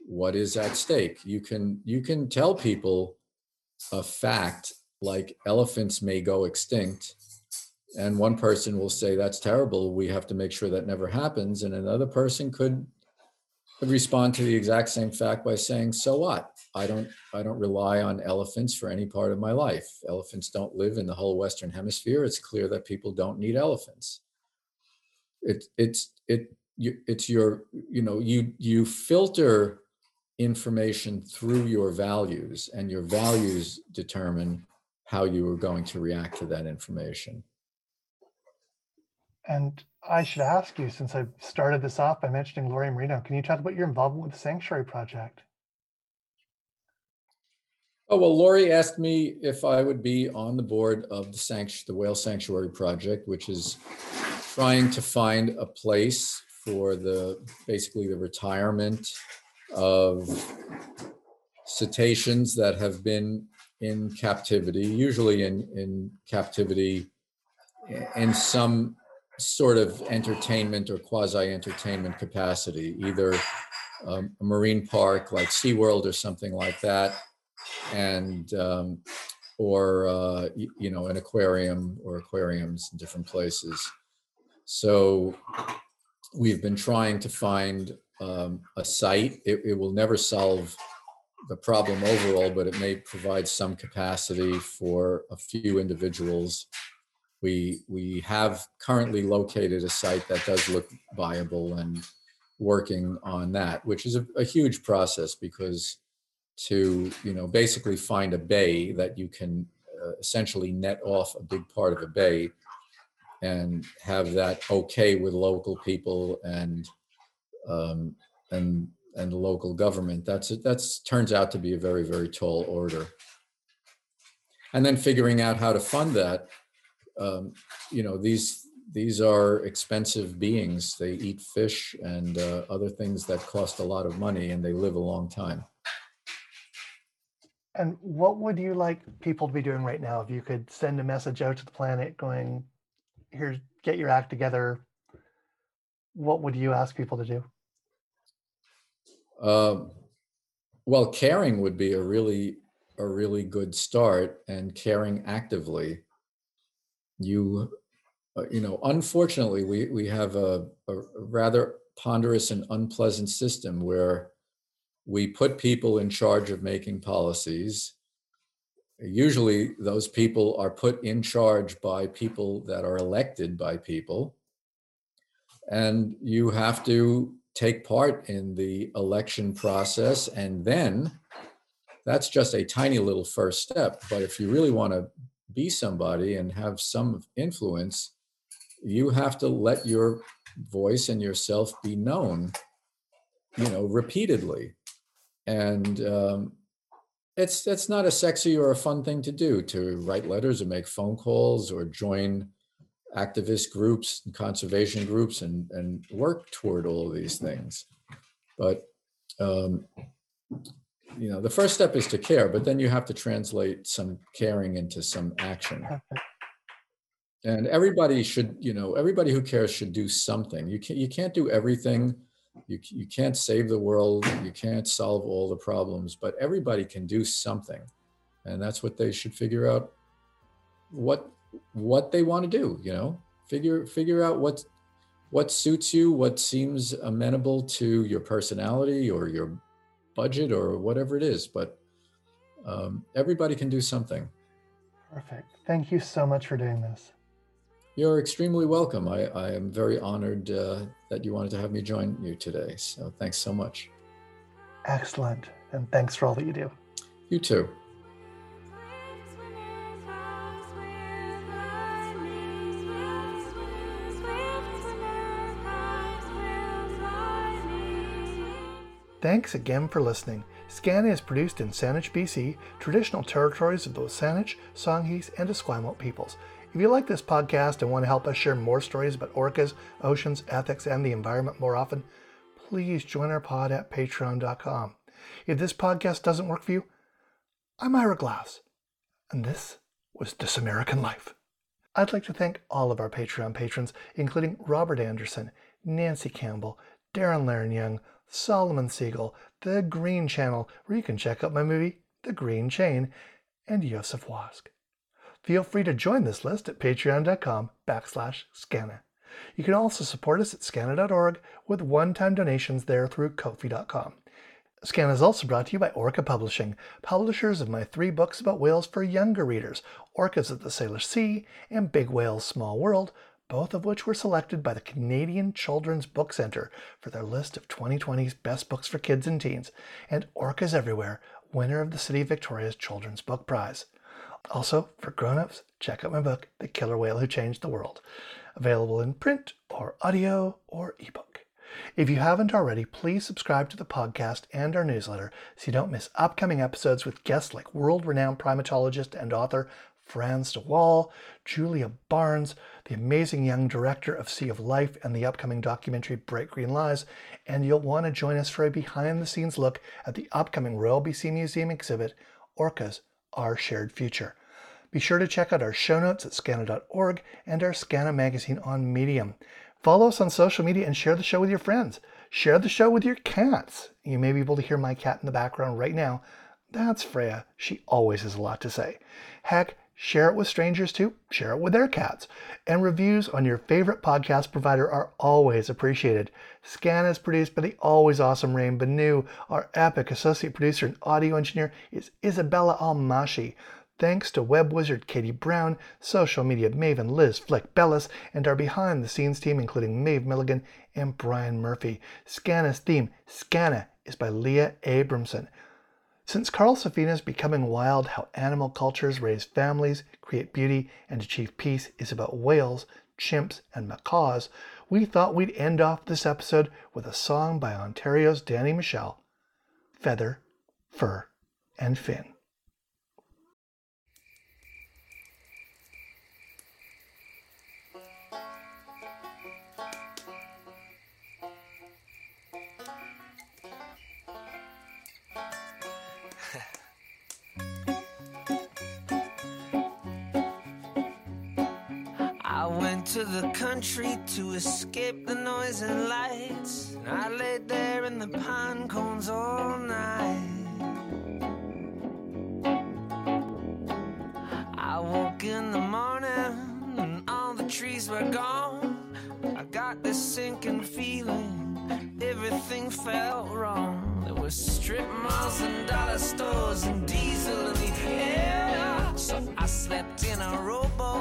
what is at stake. You can you can tell people a fact like elephants may go extinct and one person will say that's terrible we have to make sure that never happens and another person could, respond to the exact same fact by saying so what? I don't i don't rely on elephants for any part of my life. Elephants don't live in the whole western hemisphere. It's clear that people don't need elephants. It it's it you, it's your you know you you filter information through your values, and your values determine how you are going to react to that information. And I should ask you, since I started this off by mentioning Lori Marino, can you talk about your involvement with the Sanctuary Project? Oh, well, Lori asked me if I would be on the board of the, Sanct- the Whale Sanctuary Project, which is trying to find a place for the basically the retirement of cetaceans that have been in captivity, usually in, in captivity in some sort of entertainment or quasi-entertainment capacity, either um, a marine park like SeaWorld or something like that, and um, or uh, you know an aquarium or aquariums in different places. So we've been trying to find um, a site. It, it will never solve the problem overall, but it may provide some capacity for a few individuals. We, we have currently located a site that does look viable and working on that, which is a, a huge process because to, you know, basically find a bay that you can uh, essentially net off a big part of a bay and have that okay with local people and um, and and local government. That's that's turns out to be a very very tall order. And then figuring out how to fund that. Um, you know these these are expensive beings. They eat fish and uh, other things that cost a lot of money, and they live a long time. And what would you like people to be doing right now? If you could send a message out to the planet going, "Here's get your act together," what would you ask people to do? Um, well, caring would be a really a really good start, and caring actively. You, uh, you know, unfortunately, we we have a, a rather ponderous and unpleasant system where we put people in charge of making policies. Usually, those people are put in charge by people that are elected by people. And you have to take part in the election process and then that's just a tiny little first step. But if you really want to be somebody and have some influence, you have to let your voice and yourself be known, you know, repeatedly. And um, it's it's not a sexy or a fun thing to do to write letters or make phone calls or join activist groups and conservation groups and and work toward all of these things. But um, you know, the first step is to care, but then you have to translate some caring into some action. And everybody should, you know, everybody who cares should do something. You can't, you can't do everything. You, you can't save the world. You can't solve all the problems, but everybody can do something. And that's what they should figure out what, what they want to do, you know, figure, figure out what, what suits you, what seems amenable to your personality or your budget or whatever it is. But um, everybody can do something. Perfect. Thank you so much for doing this. You're extremely welcome. I, I am very honored uh, that you wanted to have me join you today. So thanks so much. Excellent. And thanks for all that you do. You too. Thanks again for listening. Skaana is produced in Saanich, BC, traditional territories of the Saanich, Songhees, and Esquimalt peoples. If you like this podcast and want to help us share more stories about orcas, oceans, ethics, and the environment more often, please join our pod at patreon.com. If this podcast doesn't work for you, I'm Ira Glass, and this was This American Life. I'd like to thank all of our Patreon patrons, including Robert Anderson, Nancy Campbell, Darren Leiren-Young, Solomon Siegel, The Green Channel, where you can check out my movie, The Green Chain, and Yosef Wask. Feel free to join this list at patreon.com backslash skaana. You can also support us at skaana.org with one-time donations there through ko-fi.com. Skaana is also brought to you by Orca Publishing, publishers of my three books about whales for younger readers, Orcas of the Salish Sea and Big Whales Small World, both of which were selected by the Canadian Children's Book Centre for their list of 2020's best books for kids and teens, and Orcas Everywhere, winner of the City of Victoria's Children's Book Prize. Also, for grown-ups, check out my book, The Killer Whale Who Changed the World, available in print or audio or ebook. If you haven't already, please subscribe to the podcast and our newsletter so you don't miss upcoming episodes with guests like world-renowned primatologist and author Frans de Waal, Julia Barnes, the amazing young director of Sea of Life and the upcoming documentary Bright Green Lies, and you'll want to join us for a behind the scenes look at the upcoming Royal BC Museum exhibit, Orcas, Our Shared Future. Be sure to check out our show notes at skaana.org and our Skaana magazine on Medium. Follow us on social media and share the show with your friends. Share the show with your cats. You may be able to hear my cat in the background right now. That's Freya. She always has a lot to say. Heck, Share it with strangers too. Share it with their cats. And reviews on your favorite podcast provider are always appreciated. Skaana is produced by the always awesome Rain Banu. Our epic associate producer and audio engineer is Isabella Almashi. Thanks to web wizard Katie Brown, social media maven Liz Flick Bellis, and our behind the scenes team, including Maeve Milligan and Brian Murphy. Skaana's theme, Skaana, is by Leah Abramson. Since Carl Safina's Becoming Wild How Animal Cultures Raise Families, Create Beauty, and Achieve Peace is about whales, chimps, and macaws, we thought we'd end off this episode with a song by Ontario's Danny Michel Feather, Fur, and Fin. To the country to escape the noise and lights. And I laid there in the pine cones all night. I woke in the morning and all the trees were gone. I got this sinking feeling, everything felt wrong. There were strip malls and dollar stores and diesel in the air. So I slept in a rowboat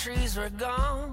trees were gone,